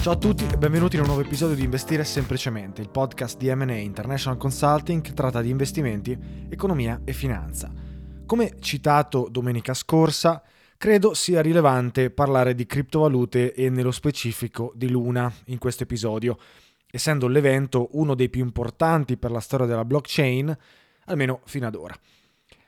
Ciao a tutti e benvenuti in un nuovo episodio di Investire Semplicemente, il podcast di M&A International Consulting che tratta di investimenti, economia e finanza. Come citato domenica scorsa, credo sia rilevante parlare di criptovalute e nello specifico di Luna in questo episodio, essendo l'evento uno dei più importanti per la storia della blockchain, almeno fino ad ora.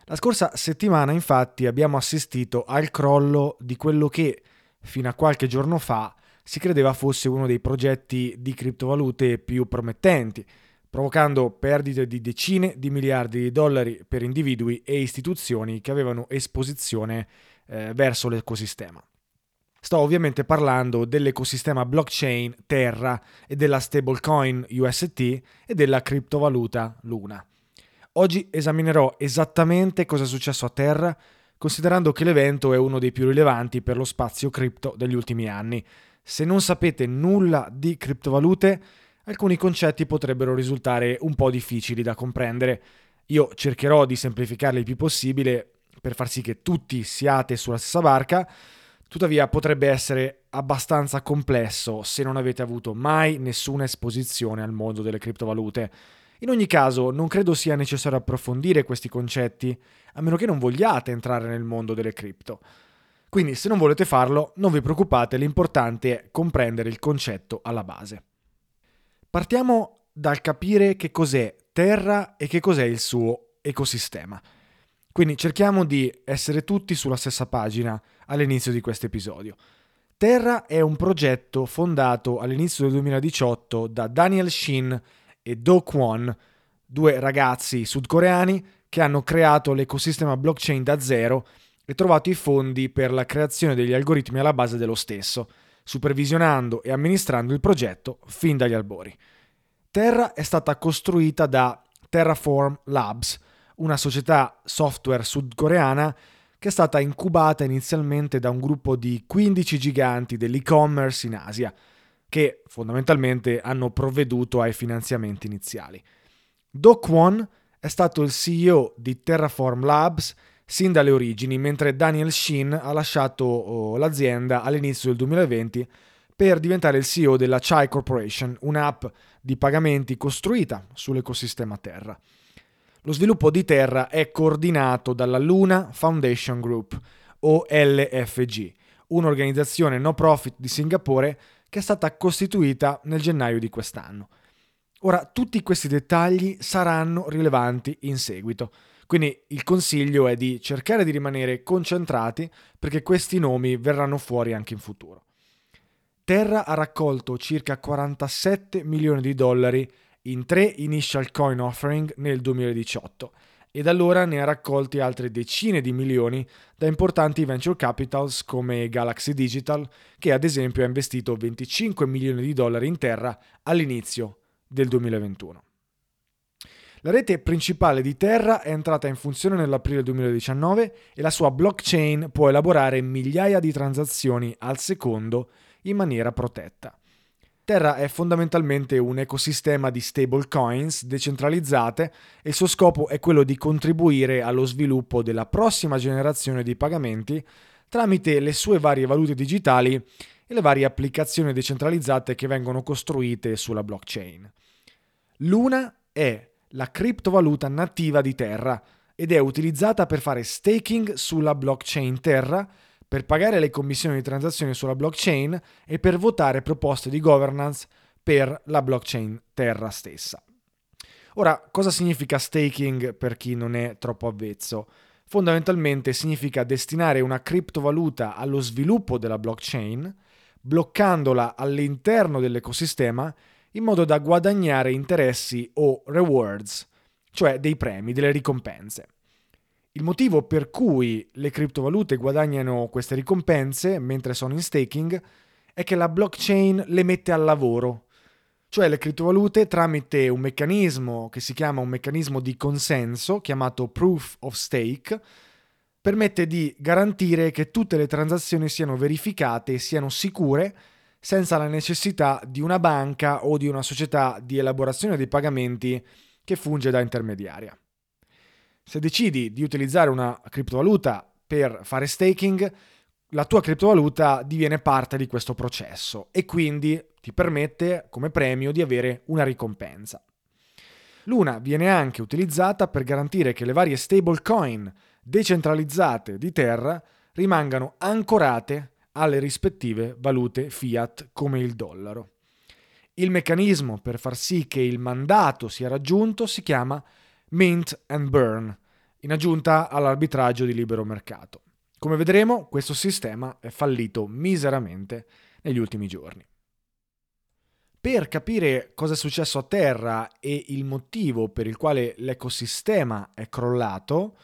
La scorsa settimana infatti abbiamo assistito al crollo di quello che fino a qualche giorno fa si credeva fosse uno dei progetti di criptovalute più promettenti, provocando perdite di decine di miliardi di dollari per individui e istituzioni che avevano esposizione eh, verso l'ecosistema. Sto ovviamente parlando dell'ecosistema blockchain Terra e della stablecoin UST e della criptovaluta Luna. Oggi esaminerò esattamente cosa è successo a Terra, considerando che l'evento è uno dei più rilevanti per lo spazio cripto degli ultimi anni, se non sapete nulla di criptovalute, alcuni concetti potrebbero risultare un po' difficili da comprendere. Io cercherò di semplificarli il più possibile per far sì che tutti siate sulla stessa barca, tuttavia potrebbe essere abbastanza complesso se non avete avuto mai nessuna esposizione al mondo delle criptovalute. In ogni caso, non credo sia necessario approfondire questi concetti, a meno che non vogliate entrare nel mondo delle cripto. Quindi se non volete farlo, non vi preoccupate, l'importante è comprendere il concetto alla base. Partiamo dal capire che cos'è Terra e che cos'è il suo ecosistema. Quindi cerchiamo di essere tutti sulla stessa pagina all'inizio di questo episodio. Terra è un progetto fondato all'inizio del 2018 da Daniel Shin e Do Kwon, due ragazzi sudcoreani che hanno creato l'ecosistema blockchain da zero e trovato i fondi per la creazione degli algoritmi alla base dello stesso, supervisionando e amministrando il progetto fin dagli albori. Terra è stata costruita da Terraform Labs, una società software sudcoreana che è stata incubata inizialmente da un gruppo di 15 giganti dell'e-commerce in Asia. che fondamentalmente hanno provveduto ai finanziamenti iniziali. Do Kwon è stato il CEO di Terraform Labs sin dalle origini, mentre Daniel Shin ha lasciato oh, l'azienda all'inizio del 2020 per diventare il CEO della Chai Corporation, un'app di pagamenti costruita sull'ecosistema Terra. Lo sviluppo di Terra è coordinato dalla Luna Foundation Group, o LFG, un'organizzazione no profit di Singapore che è stata costituita nel gennaio di quest'anno. Ora, tutti questi dettagli saranno rilevanti in seguito, quindi il consiglio è di cercare di rimanere concentrati perché questi nomi verranno fuori anche in futuro. Terra ha raccolto circa 47 milioni di dollari in tre initial coin offering nel 2018 e da allora ne ha raccolti altre decine di milioni da importanti venture capitals come Galaxy Digital, che ad esempio ha investito 25 milioni di dollari in Terra all'inizio del 2021. La rete principale di Terra è entrata in funzione nell'aprile 2019 e la sua blockchain può elaborare migliaia di transazioni al secondo in maniera protetta. Terra è fondamentalmente un ecosistema di stablecoins decentralizzate e il suo scopo è quello di contribuire allo sviluppo della prossima generazione di pagamenti tramite le sue varie valute digitali e le varie applicazioni decentralizzate che vengono costruite sulla blockchain. Luna è la criptovaluta nativa di Terra ed è utilizzata per fare staking sulla blockchain Terra, per pagare le commissioni di transazione sulla blockchain e per votare proposte di governance per la blockchain Terra stessa. Ora, cosa significa staking per chi non è troppo avvezzo? Fondamentalmente significa destinare una criptovaluta allo sviluppo della blockchain, bloccandola all'interno dell'ecosistema in modo da guadagnare interessi o rewards, cioè dei premi, delle ricompense. Il motivo per cui le criptovalute guadagnano queste ricompense mentre sono in staking è che la blockchain le mette al lavoro, cioè le criptovalute tramite un meccanismo che si chiama un meccanismo di consenso, chiamato proof of stake, permette di garantire che tutte le transazioni siano verificate e siano sicure senza la necessità di una banca o di una società di elaborazione dei pagamenti che funge da intermediaria. Se decidi di utilizzare una criptovaluta per fare staking, la tua criptovaluta diviene parte di questo processo e quindi ti permette come premio di avere una ricompensa. Luna viene anche utilizzata per garantire che le varie stablecoin decentralizzate di Terra rimangano ancorate alle rispettive valute fiat come il dollaro. Il meccanismo per far sì che il mandato sia raggiunto si chiama mint and burn, in aggiunta all'arbitraggio di libero mercato. Come vedremo, questo sistema è fallito miseramente negli ultimi giorni. Per capire cosa è successo a Terra e il motivo per il quale l'ecosistema è crollato,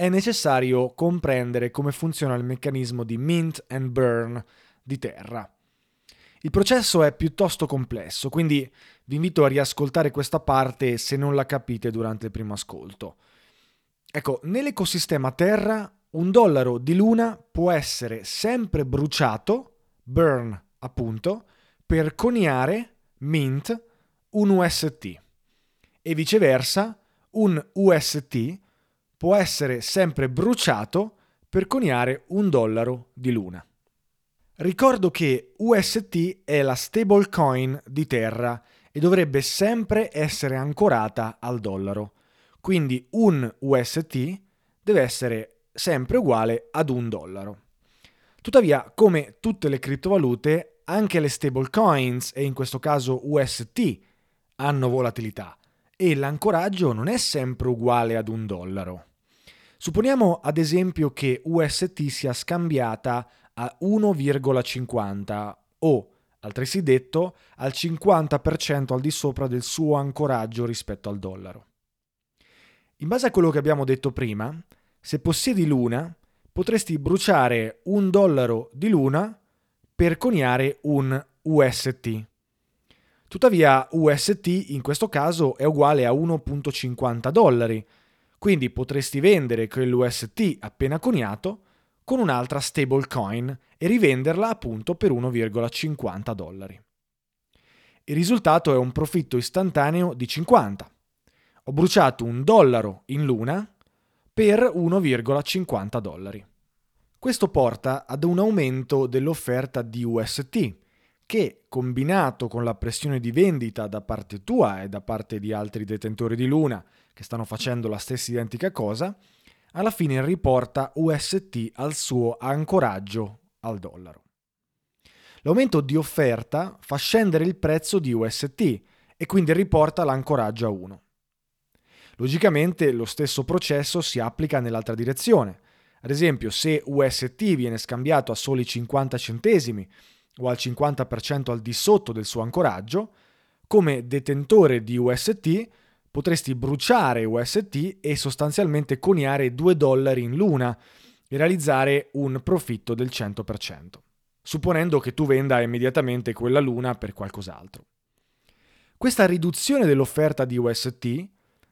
è necessario comprendere come funziona il meccanismo di mint and burn di terra. Il processo è piuttosto complesso, quindi vi invito a riascoltare questa parte se non la capite durante il primo ascolto. Ecco, nell'ecosistema Terra un dollaro di luna può essere sempre bruciato, burn appunto, per coniare, mint, un UST e viceversa un UST può essere sempre bruciato per coniare un dollaro di luna. Ricordo che UST è la stablecoin di Terra e dovrebbe sempre essere ancorata al dollaro. Quindi un UST deve essere sempre uguale ad un dollaro. Tuttavia, come tutte le criptovalute, anche le stablecoins e in questo caso UST hanno volatilità e l'ancoraggio non è sempre uguale ad un dollaro. Supponiamo ad esempio che UST sia scambiata a 1,50 o, altresì detto, al 50% al di sopra del suo ancoraggio rispetto al dollaro. In base a quello che abbiamo detto prima, se possiedi l'una, potresti bruciare un dollaro di luna per coniare un UST. Tuttavia UST in questo caso è uguale a 1.50 dollari, quindi potresti vendere quell'UST appena coniato con un'altra stablecoin e rivenderla appunto per 1,50 dollari. Il risultato è un profitto istantaneo di 50. Ho bruciato un dollaro in Luna per 1,50 dollari. Questo porta ad un aumento dell'offerta di UST, che combinato con la pressione di vendita da parte tua e da parte di altri detentori di Luna che stanno facendo la stessa identica cosa, alla fine riporta UST al suo ancoraggio al dollaro. L'aumento di offerta fa scendere il prezzo di UST e quindi riporta l'ancoraggio a 1. Logicamente lo stesso processo si applica nell'altra direzione. Ad esempio, se UST viene scambiato a soli 50 centesimi o al 50% al di sotto del suo ancoraggio, come detentore di UST potresti bruciare UST e sostanzialmente coniare 2 dollari in luna e realizzare un profitto del 100%, supponendo che tu venda immediatamente quella luna per qualcos'altro. Questa riduzione dell'offerta di UST,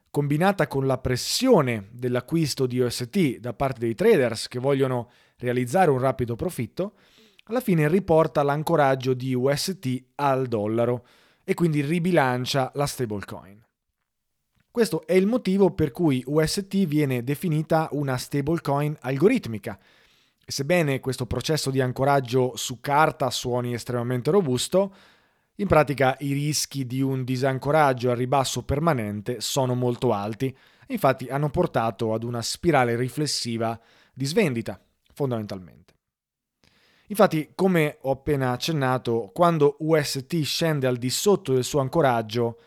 combinata con la pressione dell'acquisto di UST da parte dei traders che vogliono realizzare un rapido profitto, alla fine riporta l'ancoraggio di UST al dollaro e quindi ribilancia la stablecoin. Questo è il motivo per cui UST viene definita una stablecoin algoritmica. Sebbene questo processo di ancoraggio su carta suoni estremamente robusto, in pratica i rischi di un disancoraggio al ribasso permanente sono molto alti infatti hanno portato ad una spirale riflessiva di svendita, fondamentalmente. Infatti, come ho appena accennato, quando UST scende al di sotto del suo ancoraggio,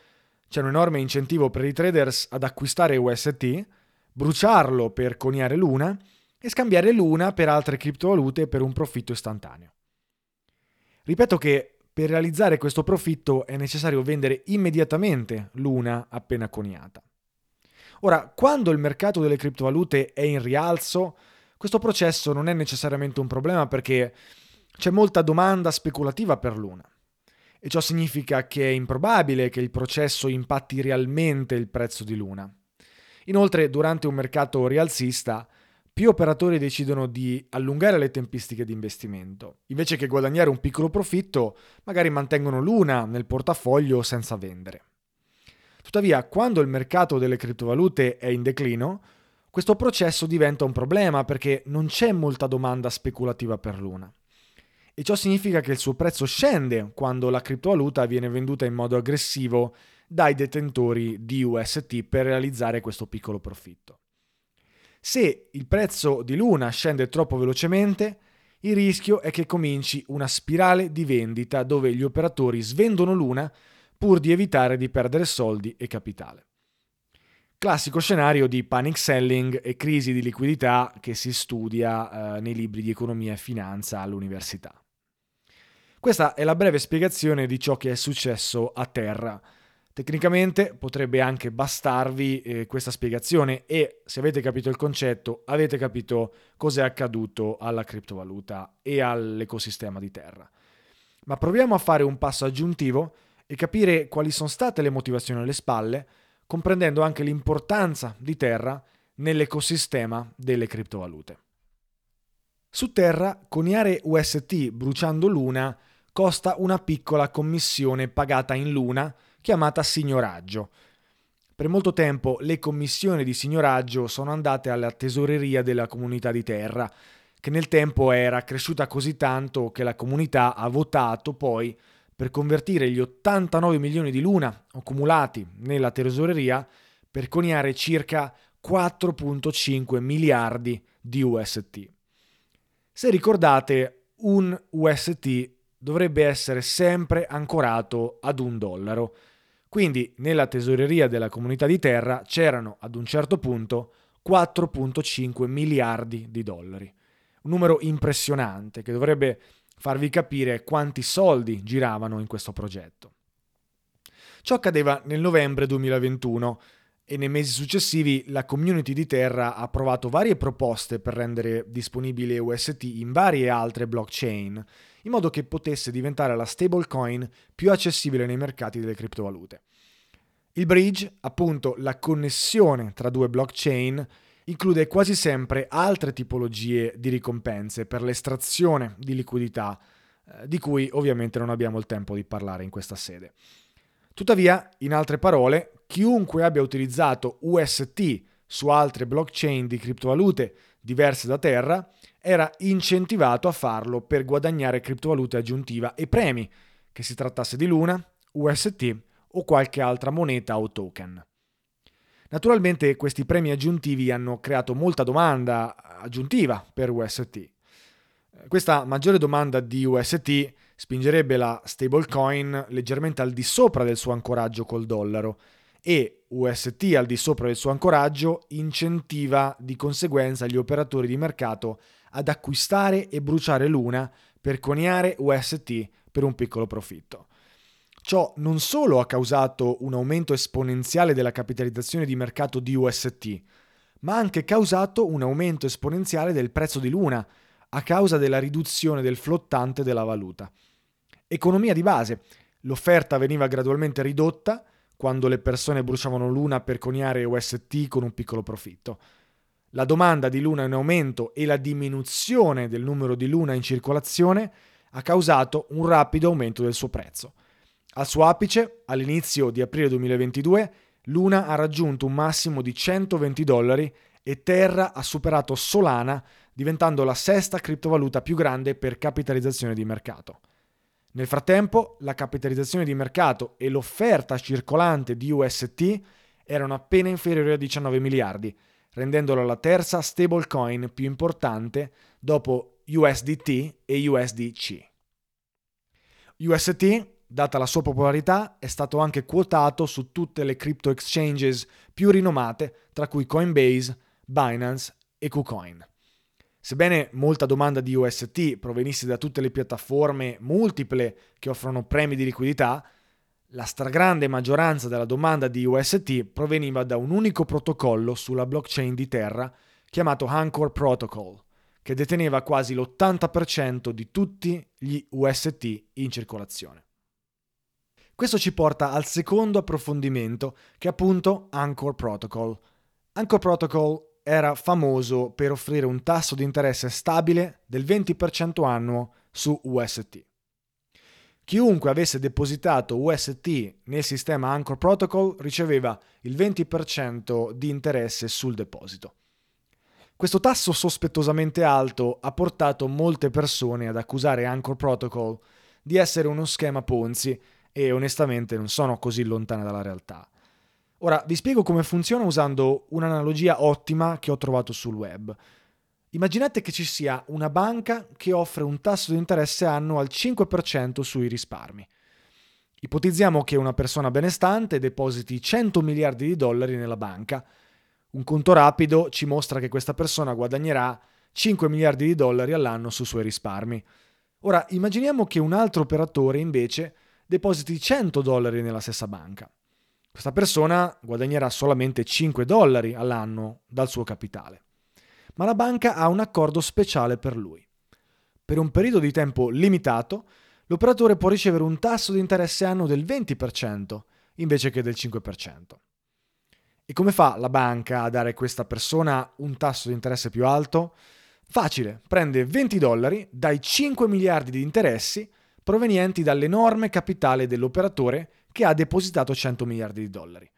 c'è un enorme incentivo per i traders ad acquistare UST, bruciarlo per coniare Luna e scambiare Luna per altre criptovalute per un profitto istantaneo. Ripeto che per realizzare questo profitto è necessario vendere immediatamente Luna appena coniata. Ora, quando il mercato delle criptovalute è in rialzo, questo processo non è necessariamente un problema perché c'è molta domanda speculativa per Luna e ciò significa che è improbabile che il processo impatti realmente il prezzo di Luna. Inoltre, durante un mercato rialzista, più operatori decidono di allungare le tempistiche di investimento. Invece che guadagnare un piccolo profitto, magari mantengono Luna nel portafoglio senza vendere. Tuttavia, quando il mercato delle criptovalute è in declino, questo processo diventa un problema perché non c'è molta domanda speculativa per Luna e ciò significa che il suo prezzo scende quando la criptovaluta viene venduta in modo aggressivo dai detentori di UST per realizzare questo piccolo profitto. Se il prezzo di Luna scende troppo velocemente, il rischio è che cominci una spirale di vendita dove gli operatori svendono Luna pur di evitare di perdere soldi e capitale. Classico scenario di panic selling e crisi di liquidità che si studia eh, nei libri di economia e finanza all'università. Questa è la breve spiegazione di ciò che è successo a terra. Tecnicamente potrebbe anche bastarvi eh, questa spiegazione e se avete capito il concetto avete capito cos'è accaduto alla criptovaluta e all'ecosistema di terra. Ma proviamo a fare un passo aggiuntivo e capire quali sono state le motivazioni alle spalle, comprendendo anche l'importanza di terra nell'ecosistema delle criptovalute. Su Terra, coniare UST bruciando Luna costa una piccola commissione pagata in luna chiamata signoraggio. Per molto tempo le commissioni di signoraggio sono andate alla tesoreria della comunità di terra, che nel tempo era cresciuta così tanto che la comunità ha votato poi per convertire gli 89 milioni di luna accumulati nella tesoreria per coniare circa 4.5 miliardi di UST. Se ricordate, un UST dovrebbe essere sempre ancorato ad un dollaro. Quindi nella tesoreria della comunità di terra c'erano ad un certo punto 4.5 miliardi di dollari. Un numero impressionante che dovrebbe farvi capire quanti soldi giravano in questo progetto. Ciò accadeva nel novembre 2021 e nei mesi successivi la community di Terra ha approvato varie proposte per rendere disponibile UST in varie altre blockchain in modo che potesse diventare la stablecoin più accessibile nei mercati delle criptovalute. Il bridge, appunto la connessione tra due blockchain, include quasi sempre altre tipologie di ricompense per l'estrazione di liquidità eh, di cui ovviamente non abbiamo il tempo di parlare in questa sede. Tuttavia, in altre parole, chiunque abbia utilizzato UST su altre blockchain di criptovalute diverse da Terra era incentivato a farlo per guadagnare criptovalute aggiuntiva e premi, che si trattasse di Luna, UST o qualche altra moneta o token. Naturalmente questi premi aggiuntivi hanno creato molta domanda aggiuntiva per UST. Questa maggiore domanda di UST spingerebbe la stablecoin leggermente al di sopra del suo ancoraggio col dollaro e UST al di sopra del suo ancoraggio incentiva di conseguenza gli operatori di mercato ad acquistare e bruciare l'una per coniare UST per un piccolo profitto. Ciò non solo ha causato un aumento esponenziale della capitalizzazione di mercato di UST, ma ha anche causato un aumento esponenziale del prezzo di Luna a causa della riduzione del flottante della valuta. Economia di base. L'offerta veniva gradualmente ridotta quando le persone bruciavano Luna per coniare UST con un piccolo profitto. La domanda di Luna in aumento e la diminuzione del numero di Luna in circolazione ha causato un rapido aumento del suo prezzo. Al suo apice, all'inizio di aprile 2022, Luna ha raggiunto un massimo di 120 dollari e Terra ha superato Solana, diventando la sesta criptovaluta più grande per capitalizzazione di mercato. Nel frattempo, la capitalizzazione di mercato e l'offerta circolante di UST erano appena inferiori a 19 miliardi, rendendola la terza stablecoin più importante dopo USDT e USDC. UST, data la sua popolarità, è stato anche quotato su tutte le crypto exchanges più rinomate, tra cui Coinbase, Binance e KuCoin. Sebbene molta domanda di UST provenisse da tutte le piattaforme multiple che offrono premi di liquidità, la stragrande maggioranza della domanda di UST proveniva da un unico protocollo sulla blockchain di Terra chiamato Anchor Protocol, che deteneva quasi l'80% di tutti gli UST in circolazione. Questo ci porta al secondo approfondimento, che è appunto Anchor Protocol. Anchor Protocol era famoso per offrire un tasso di interesse stabile del 20% annuo su UST. Chiunque avesse depositato UST nel sistema Anchor Protocol riceveva il 20% di interesse sul deposito. Questo tasso sospettosamente alto ha portato molte persone ad accusare Anchor Protocol di essere uno schema Ponzi e onestamente non sono così lontane dalla realtà. Ora vi spiego come funziona usando un'analogia ottima che ho trovato sul web. Immaginate che ci sia una banca che offre un tasso di interesse annuo al 5% sui risparmi. Ipotizziamo che una persona benestante depositi 100 miliardi di dollari nella banca. Un conto rapido ci mostra che questa persona guadagnerà 5 miliardi di dollari all'anno sui suoi risparmi. Ora immaginiamo che un altro operatore invece depositi 100 dollari nella stessa banca. Questa persona guadagnerà solamente 5 dollari all'anno dal suo capitale. Ma la banca ha un accordo speciale per lui. Per un periodo di tempo limitato, l'operatore può ricevere un tasso di interesse annuo del 20% invece che del 5%. E come fa la banca a dare a questa persona un tasso di interesse più alto? Facile, prende 20 dollari dai 5 miliardi di interessi provenienti dall'enorme capitale dell'operatore che ha depositato 100 miliardi di dollari.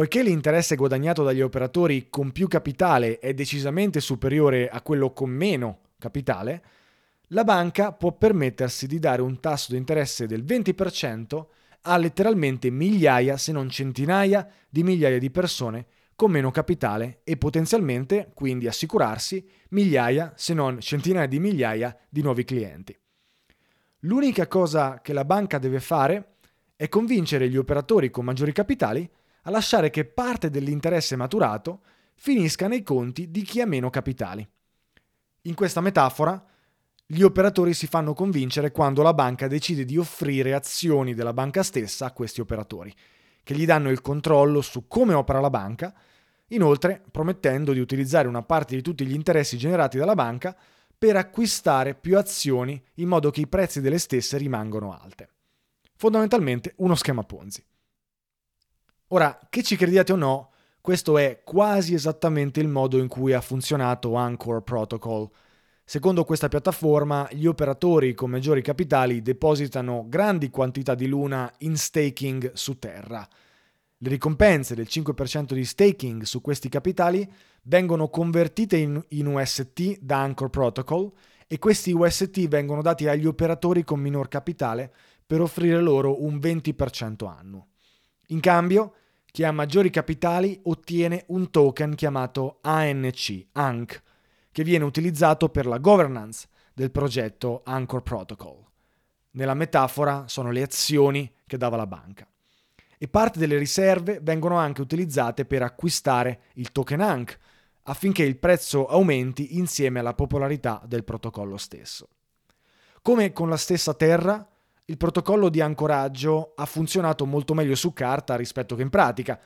Poiché l'interesse guadagnato dagli operatori con più capitale è decisamente superiore a quello con meno capitale, la banca può permettersi di dare un tasso di interesse del 20% a letteralmente migliaia, se non centinaia, di migliaia di persone con meno capitale e potenzialmente, quindi assicurarsi, migliaia, se non centinaia di migliaia di nuovi clienti. L'unica cosa che la banca deve fare è convincere gli operatori con maggiori capitali lasciare che parte dell'interesse maturato finisca nei conti di chi ha meno capitali. In questa metafora, gli operatori si fanno convincere quando la banca decide di offrire azioni della banca stessa a questi operatori, che gli danno il controllo su come opera la banca, inoltre promettendo di utilizzare una parte di tutti gli interessi generati dalla banca per acquistare più azioni in modo che i prezzi delle stesse rimangano alte. Fondamentalmente uno schema Ponzi. Ora, che ci crediate o no, questo è quasi esattamente il modo in cui ha funzionato Anchor Protocol. Secondo questa piattaforma, gli operatori con maggiori capitali depositano grandi quantità di Luna in staking su Terra. Le ricompense del 5% di staking su questi capitali vengono convertite in, in UST da Anchor Protocol e questi UST vengono dati agli operatori con minor capitale per offrire loro un 20% annuo. In cambio, chi ha maggiori capitali ottiene un token chiamato ANC, ANC, che viene utilizzato per la governance del progetto Anchor Protocol. Nella metafora sono le azioni che dava la banca. E parte delle riserve vengono anche utilizzate per acquistare il token ANC, affinché il prezzo aumenti insieme alla popolarità del protocollo stesso. Come con la stessa Terra, il protocollo di ancoraggio ha funzionato molto meglio su carta rispetto che in pratica,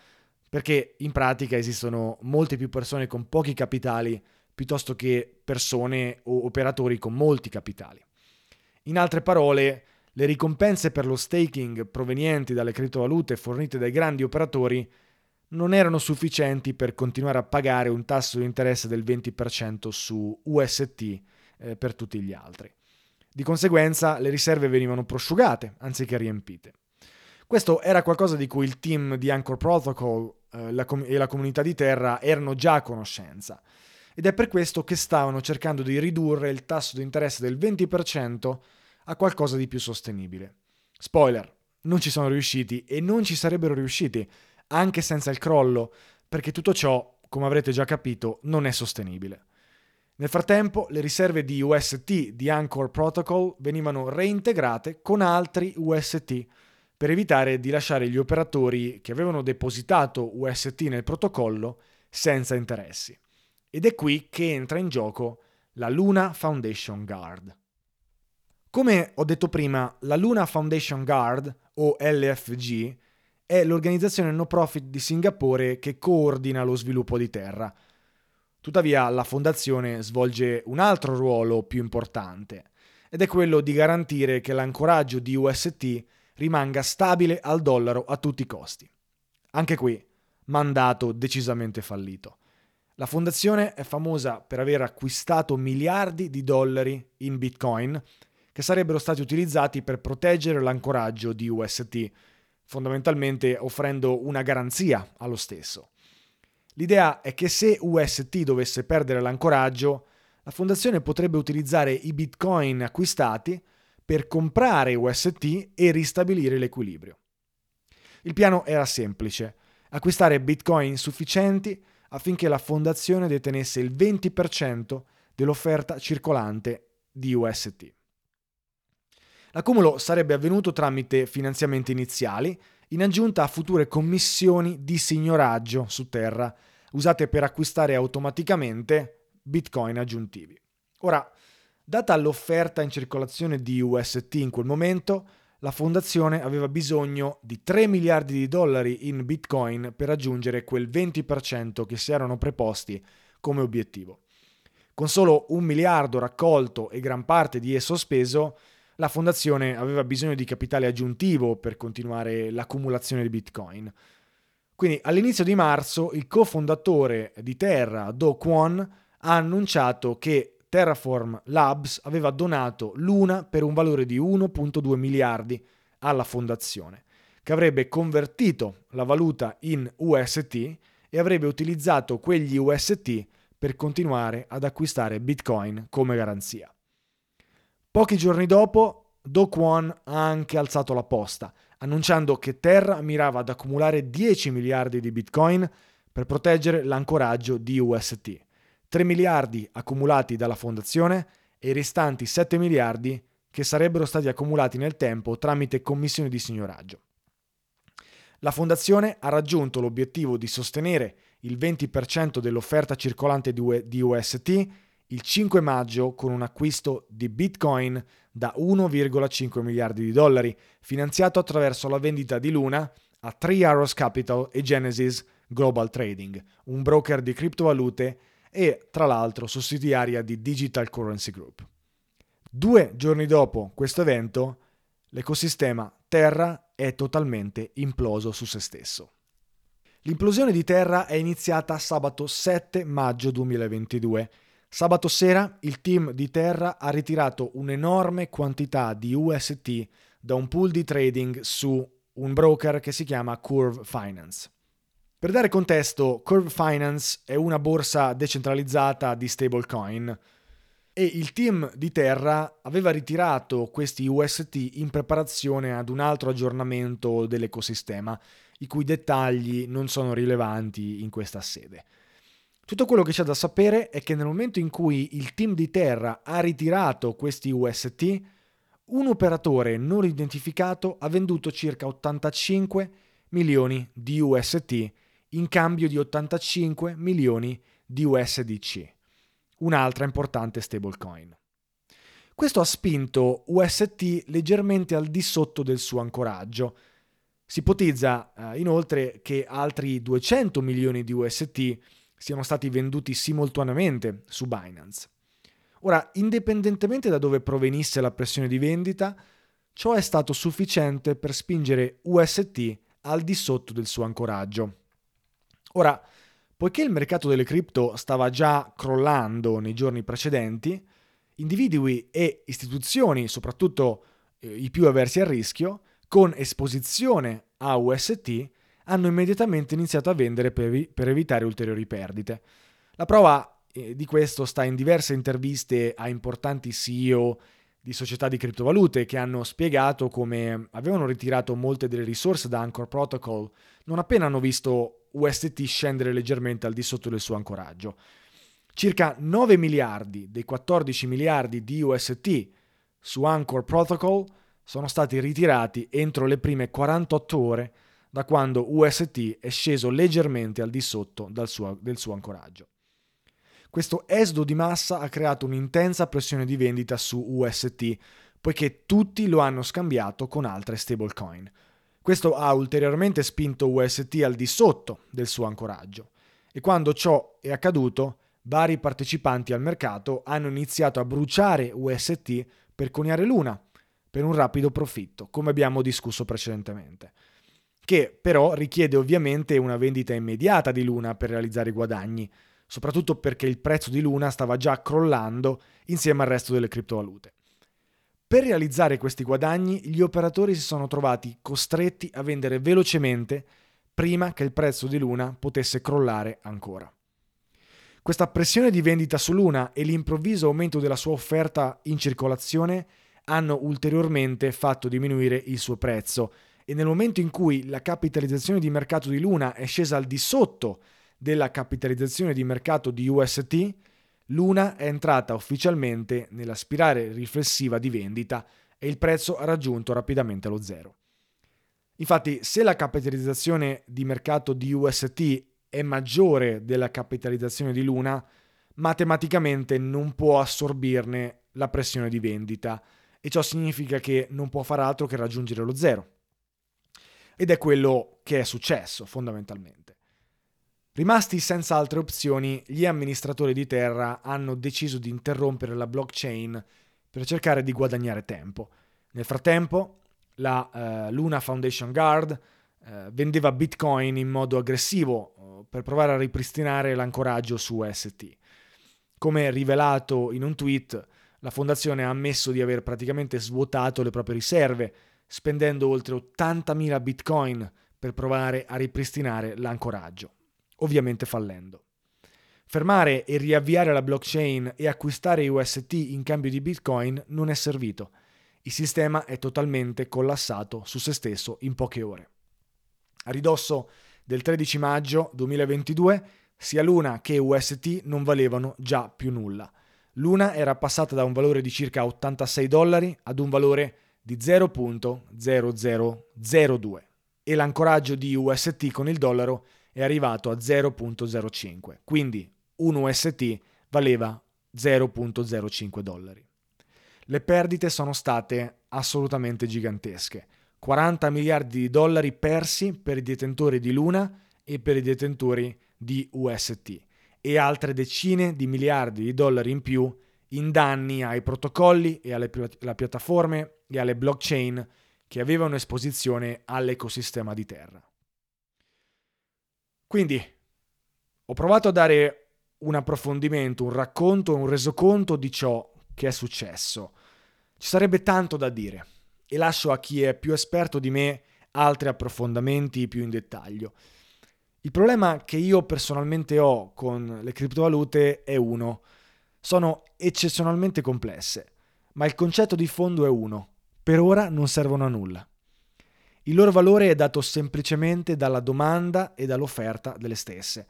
perché in pratica esistono molte più persone con pochi capitali piuttosto che persone o operatori con molti capitali. In altre parole, le ricompense per lo staking provenienti dalle criptovalute fornite dai grandi operatori non erano sufficienti per continuare a pagare un tasso di interesse del 20% su UST eh, per tutti gli altri. Di conseguenza le riserve venivano prosciugate anziché riempite. Questo era qualcosa di cui il team di Anchor Protocol eh, la com- e la comunità di Terra erano già a conoscenza ed è per questo che stavano cercando di ridurre il tasso di interesse del 20% a qualcosa di più sostenibile. Spoiler, non ci sono riusciti e non ci sarebbero riusciti anche senza il crollo, perché tutto ciò, come avrete già capito, non è sostenibile. Nel frattempo, le riserve di UST di Anchor Protocol venivano reintegrate con altri UST per evitare di lasciare gli operatori che avevano depositato UST nel protocollo senza interessi. Ed è qui che entra in gioco la Luna Foundation Guard. Come ho detto prima, la Luna Foundation Guard, o LFG, è l'organizzazione no profit di Singapore che coordina lo sviluppo di terra. Tuttavia la fondazione svolge un altro ruolo più importante, ed è quello di garantire che l'ancoraggio di UST rimanga stabile al dollaro a tutti i costi. Anche qui, mandato decisamente fallito. La fondazione è famosa per aver acquistato miliardi di dollari in bitcoin che sarebbero stati utilizzati per proteggere l'ancoraggio di UST, fondamentalmente offrendo una garanzia allo stesso. L'idea è che se UST dovesse perdere l'ancoraggio, la fondazione potrebbe utilizzare i bitcoin acquistati per comprare UST e ristabilire l'equilibrio. Il piano era semplice, acquistare bitcoin sufficienti affinché la fondazione detenesse il 20% dell'offerta circolante di UST. L'accumulo sarebbe avvenuto tramite finanziamenti iniziali, in aggiunta a future commissioni di signoraggio su terra, usate per acquistare automaticamente bitcoin aggiuntivi. Ora, data l'offerta in circolazione di UST in quel momento, la fondazione aveva bisogno di 3 miliardi di dollari in bitcoin per raggiungere quel 20% che si erano preposti come obiettivo. Con solo un miliardo raccolto e gran parte di esso speso, la fondazione aveva bisogno di capitale aggiuntivo per continuare l'accumulazione di bitcoin. Quindi all'inizio di marzo il cofondatore di Terra, Do Kwon, ha annunciato che Terraform Labs aveva donato l'una per un valore di 1.2 miliardi alla fondazione, che avrebbe convertito la valuta in UST e avrebbe utilizzato quegli UST per continuare ad acquistare Bitcoin come garanzia. Pochi giorni dopo, Do Kwon ha anche alzato la posta, annunciando che Terra mirava ad accumulare 10 miliardi di Bitcoin per proteggere l'ancoraggio di UST 3 miliardi accumulati dalla fondazione e i restanti 7 miliardi che sarebbero stati accumulati nel tempo tramite commissioni di signoraggio. La fondazione ha raggiunto l'obiettivo di sostenere il 20% dell'offerta circolante di UST il 5 maggio con un acquisto di Bitcoin da 1,5 miliardi di dollari, finanziato attraverso la vendita di Luna a Three Arrows Capital e Genesis Global Trading, un broker di criptovalute e tra l'altro sussidiaria di Digital Currency Group. Due giorni dopo questo evento, l'ecosistema Terra è totalmente imploso su se stesso. L'implosione di Terra è iniziata sabato 7 maggio 2022, Sabato sera il team di Terra ha ritirato un'enorme quantità di UST da un pool di trading su un broker che si chiama Curve Finance. Per dare contesto, Curve Finance è una borsa decentralizzata di stablecoin e il team di Terra aveva ritirato questi UST in preparazione ad un altro aggiornamento dell'ecosistema, i cui dettagli non sono rilevanti in questa sede. Tutto quello che c'è da sapere è che nel momento in cui il team di Terra ha ritirato questi UST, un operatore non identificato ha venduto circa 85 milioni di UST in cambio di 85 milioni di USDC, un'altra importante stablecoin. Questo ha spinto UST leggermente al di sotto del suo ancoraggio. Si ipotizza eh, inoltre che altri 200 milioni di UST siano stati venduti simultaneamente su Binance. Ora, indipendentemente da dove provenisse la pressione di vendita, ciò è stato sufficiente per spingere UST al di sotto del suo ancoraggio. Ora, poiché il mercato delle cripto stava già crollando nei giorni precedenti, individui e istituzioni, soprattutto eh, i più avversi al rischio, con esposizione a UST, hanno immediatamente iniziato a vendere per, per evitare ulteriori perdite. La prova eh, di questo sta in diverse interviste a importanti CEO di società di criptovalute che hanno spiegato come avevano ritirato molte delle risorse da Anchor Protocol non appena hanno visto UST scendere leggermente al di sotto del suo ancoraggio. Circa 9 miliardi dei 14 miliardi di UST su Anchor Protocol sono stati ritirati entro le prime 48 ore da quando UST è sceso leggermente al di sotto suo, del suo ancoraggio. Questo esodo di massa ha creato un'intensa pressione di vendita su UST, poiché tutti lo hanno scambiato con altre stablecoin. Questo ha ulteriormente spinto UST al di sotto del suo ancoraggio e quando ciò è accaduto, vari partecipanti al mercato hanno iniziato a bruciare UST per coniare l'una, per un rapido profitto, come abbiamo discusso precedentemente che però richiede ovviamente una vendita immediata di Luna per realizzare i guadagni, soprattutto perché il prezzo di Luna stava già crollando insieme al resto delle criptovalute. Per realizzare questi guadagni, gli operatori si sono trovati costretti a vendere velocemente prima che il prezzo di Luna potesse crollare ancora. Questa pressione di vendita su Luna e l'improvviso aumento della sua offerta in circolazione hanno ulteriormente fatto diminuire il suo prezzo e nel momento in cui la capitalizzazione di mercato di Luna è scesa al di sotto della capitalizzazione di mercato di UST, Luna è entrata ufficialmente nella spirale riflessiva di vendita e il prezzo ha raggiunto rapidamente lo zero. Infatti, se la capitalizzazione di mercato di UST è maggiore della capitalizzazione di Luna, matematicamente non può assorbirne la pressione di vendita e ciò significa che non può far altro che raggiungere lo zero. Ed è quello che è successo fondamentalmente. Rimasti senza altre opzioni, gli amministratori di terra hanno deciso di interrompere la blockchain per cercare di guadagnare tempo. Nel frattempo, la uh, Luna Foundation Guard uh, vendeva bitcoin in modo aggressivo uh, per provare a ripristinare l'ancoraggio su UST. Come rivelato in un tweet, la fondazione ha ammesso di aver praticamente svuotato le proprie riserve spendendo oltre 80.000 bitcoin per provare a ripristinare l'ancoraggio, ovviamente fallendo. Fermare e riavviare la blockchain e acquistare UST in cambio di bitcoin non è servito. Il sistema è totalmente collassato su se stesso in poche ore. A ridosso del 13 maggio 2022, sia Luna che UST non valevano già più nulla. Luna era passata da un valore di circa 86 dollari ad un valore di 0.0002 e l'ancoraggio di UST con il dollaro è arrivato a 0.05, quindi un UST valeva 0.05 dollari. Le perdite sono state assolutamente gigantesche, 40 miliardi di dollari persi per i detentori di Luna e per i detentori di UST e altre decine di miliardi di dollari in più in danni ai protocolli e alle piattaforme e alle blockchain che avevano esposizione all'ecosistema di Terra. Quindi ho provato a dare un approfondimento, un racconto, un resoconto di ciò che è successo. Ci sarebbe tanto da dire e lascio a chi è più esperto di me altri approfondimenti più in dettaglio. Il problema che io personalmente ho con le criptovalute è uno. Sono eccezionalmente complesse, ma il concetto di fondo è uno. Per ora non servono a nulla. Il loro valore è dato semplicemente dalla domanda e dall'offerta delle stesse.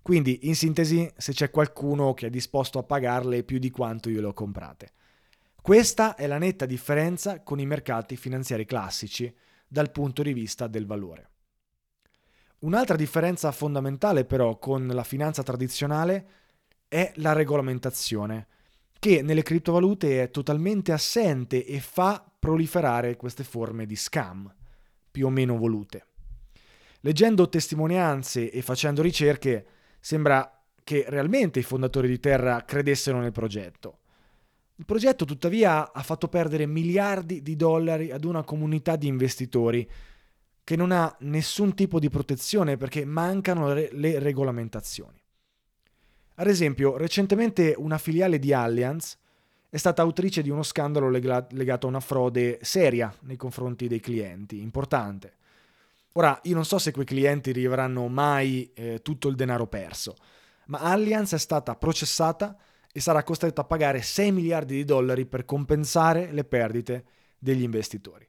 Quindi, in sintesi, se c'è qualcuno che è disposto a pagarle più di quanto io le ho comprate. Questa è la netta differenza con i mercati finanziari classici dal punto di vista del valore. Un'altra differenza fondamentale però con la finanza tradizionale è la regolamentazione, che nelle criptovalute è totalmente assente e fa proliferare queste forme di scam, più o meno volute. Leggendo testimonianze e facendo ricerche, sembra che realmente i fondatori di Terra credessero nel progetto. Il progetto tuttavia ha fatto perdere miliardi di dollari ad una comunità di investitori che non ha nessun tipo di protezione perché mancano le regolamentazioni. Ad esempio, recentemente una filiale di Allianz è stata autrice di uno scandalo legato a una frode seria nei confronti dei clienti, importante. Ora, io non so se quei clienti riceveranno mai eh, tutto il denaro perso, ma Allianz è stata processata e sarà costretta a pagare 6 miliardi di dollari per compensare le perdite degli investitori.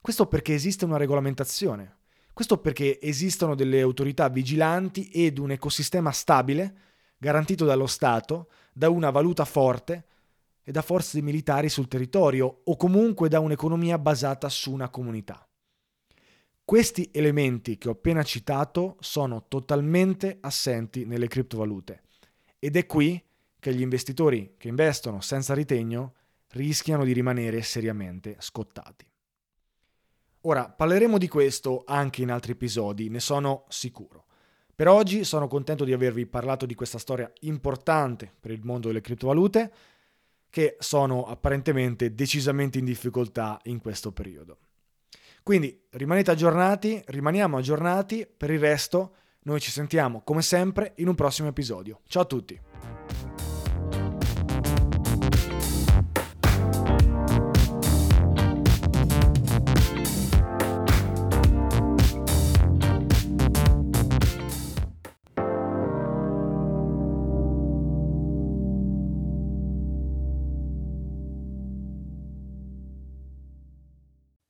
Questo perché esiste una regolamentazione, questo perché esistono delle autorità vigilanti ed un ecosistema stabile, garantito dallo Stato, da una valuta forte e da forze militari sul territorio o comunque da un'economia basata su una comunità. Questi elementi che ho appena citato sono totalmente assenti nelle criptovalute ed è qui che gli investitori che investono senza ritegno rischiano di rimanere seriamente scottati. Ora, parleremo di questo anche in altri episodi, ne sono sicuro. Per oggi sono contento di avervi parlato di questa storia importante per il mondo delle criptovalute, che sono apparentemente decisamente in difficoltà in questo periodo. Quindi rimanete aggiornati, rimaniamo aggiornati, per il resto noi ci sentiamo come sempre in un prossimo episodio. Ciao a tutti!